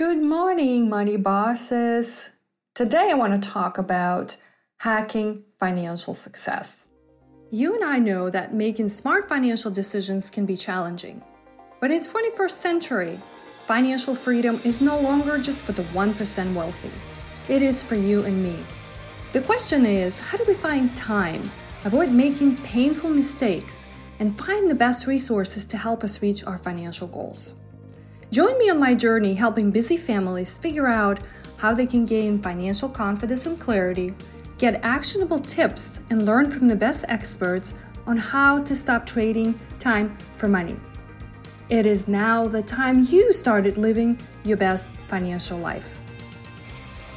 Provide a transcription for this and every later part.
Good morning, money bosses. Today I want to talk about hacking financial success. You and I know that making smart financial decisions can be challenging. But in 21st century, financial freedom is no longer just for the 1% wealthy. It is for you and me. The question is, how do we find time, avoid making painful mistakes, and find the best resources to help us reach our financial goals? Join me on my journey helping busy families figure out how they can gain financial confidence and clarity, get actionable tips, and learn from the best experts on how to stop trading time for money. It is now the time you started living your best financial life.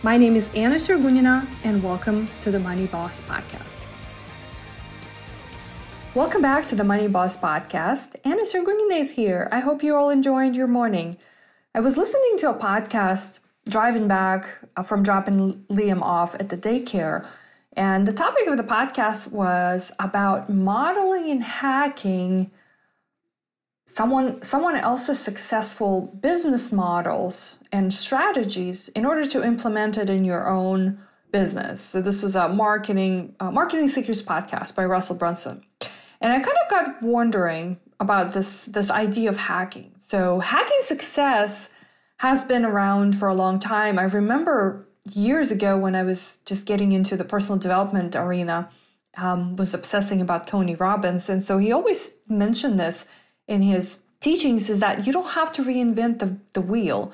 My name is Anna Sergunina, and welcome to the Money Boss Podcast. Welcome back to the Money Boss podcast. Anna Sergunina is here. I hope you all enjoyed your morning. I was listening to a podcast driving back uh, from dropping Liam off at the daycare, and the topic of the podcast was about modeling and hacking someone someone else's successful business models and strategies in order to implement it in your own business. So this was a marketing uh, marketing secrets podcast by Russell Brunson. And I kind of got wondering about this this idea of hacking. So hacking success has been around for a long time. I remember years ago when I was just getting into the personal development arena, um, was obsessing about Tony Robbins, and so he always mentioned this in his teachings: is that you don't have to reinvent the, the wheel.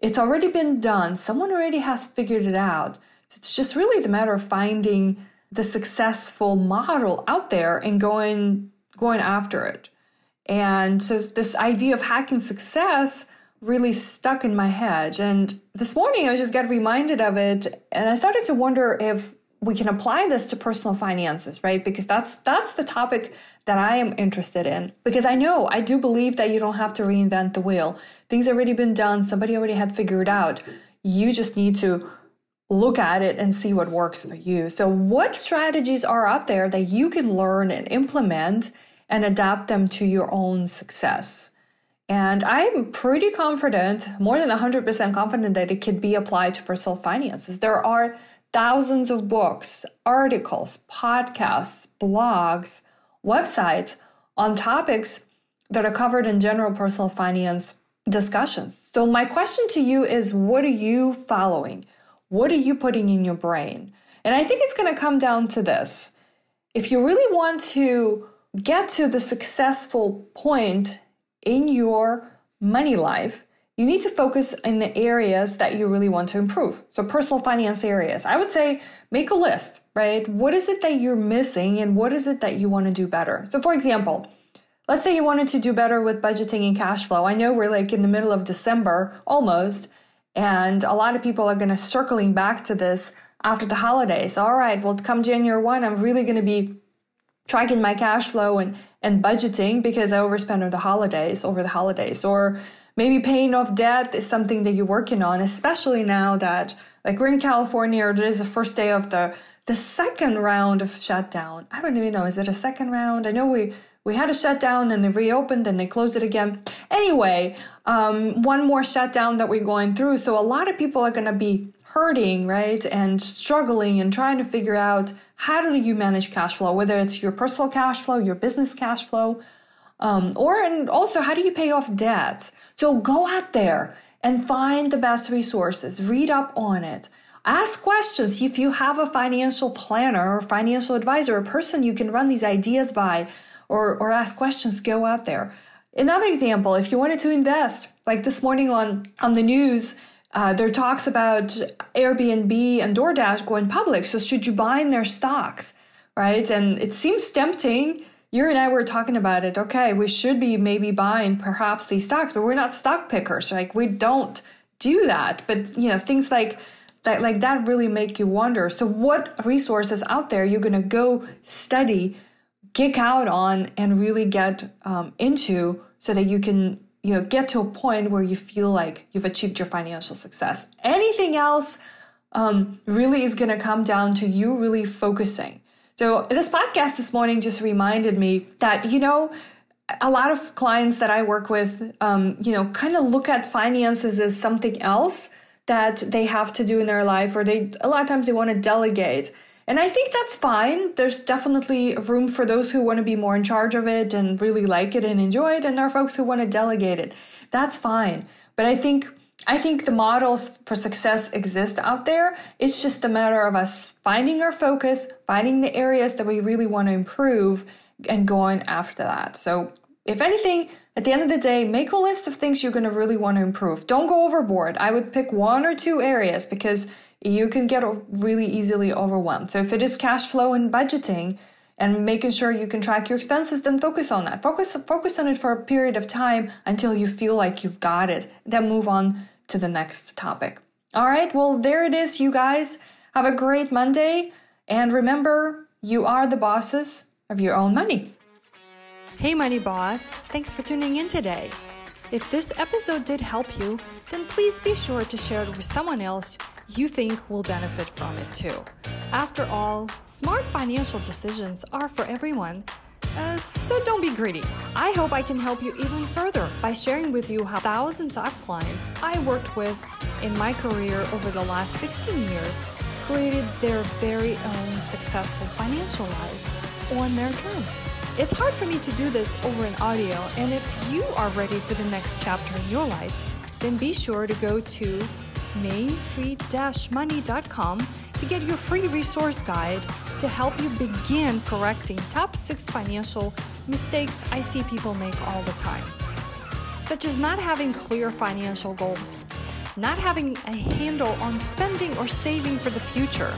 It's already been done. Someone already has figured it out. It's just really the matter of finding the successful model out there and going going after it. And so this idea of hacking success really stuck in my head. And this morning I just got reminded of it and I started to wonder if we can apply this to personal finances, right? Because that's that's the topic that I am interested in. Because I know, I do believe that you don't have to reinvent the wheel. Things already been done, somebody already had figured out. You just need to look at it and see what works for you. So, what strategies are out there that you can learn and implement and adapt them to your own success? And I'm pretty confident, more than 100% confident, that it could be applied to personal finances. There are thousands of books, articles, podcasts, blogs, websites on topics that are covered in general personal finance discussions. So, my question to you is what are you following? What are you putting in your brain? And I think it's going to come down to this. If you really want to get to the successful point in your money life, you need to focus in the areas that you really want to improve. So, personal finance areas. I would say make a list, right? What is it that you're missing and what is it that you want to do better? So, for example, let's say you wanted to do better with budgeting and cash flow. I know we're like in the middle of December almost, and a lot of people are going to circling back to this after the holidays. All right, well, come January 1, I'm really going to be tracking my cash flow and, and budgeting because I overspend on the holidays, over the holidays. Or maybe paying off debt is something that you're working on, especially now that like we're in California, or it is the first day of the the second round of shutdown. I don't even know, is it a second round? I know we we had a shutdown and they reopened and they closed it again. Anyway, um, one more shutdown that we're going through. So a lot of people are going to be hurting, right? And struggling and trying to figure out how do you manage cash flow, whether it's your personal cash flow, your business cash flow, um, or and also how do you pay off debt? So go out there and find the best resources, read up on it. Ask questions if you have a financial planner or financial advisor, a person you can run these ideas by or, or ask questions, go out there. Another example, if you wanted to invest, like this morning on, on the news, uh, there talks about Airbnb and DoorDash going public. So should you buy in their stocks, right? And it seems tempting. You and I were talking about it. Okay, we should be maybe buying perhaps these stocks, but we're not stock pickers. Like we don't do that. But you know, things like that like that really make you wonder. So what resources out there you're gonna go study geek out on and really get um, into so that you can you know get to a point where you feel like you've achieved your financial success anything else um, really is going to come down to you really focusing so this podcast this morning just reminded me that you know a lot of clients that I work with, um, you know, kind of look at finances as something else that they have to do in their life, or they a lot of times they want to delegate. And I think that's fine. There's definitely room for those who want to be more in charge of it and really like it and enjoy it, and there are folks who want to delegate it. That's fine. But I think I think the models for success exist out there. It's just a matter of us finding our focus, finding the areas that we really want to improve, and going after that. So, if anything, at the end of the day, make a list of things you're going to really want to improve. Don't go overboard. I would pick one or two areas because you can get really easily overwhelmed. So, if it is cash flow and budgeting, and making sure you can track your expenses, then focus on that. Focus focus on it for a period of time until you feel like you've got it. Then move on to the next topic. All right, well, there it is, you guys. Have a great Monday. And remember, you are the bosses of your own money. Hey, Money Boss. Thanks for tuning in today. If this episode did help you, then please be sure to share it with someone else you think will benefit from it too. After all, smart financial decisions are for everyone. Uh, so don't be greedy. I hope I can help you even further by sharing with you how thousands of clients I worked with in my career over the last 16 years created their very own successful financial lives on their terms. It's hard for me to do this over an audio, and if you are ready for the next chapter in your life, then be sure to go to mainstreet-money.com to get your free resource guide to help you begin correcting top six financial mistakes I see people make all the time, such as not having clear financial goals, not having a handle on spending or saving for the future,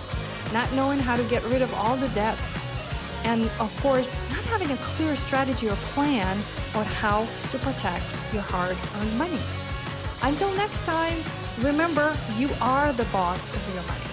not knowing how to get rid of all the debts, and of course, not having a clear strategy or plan on how to protect your hard earned money. Until next time, remember you are the boss of your money.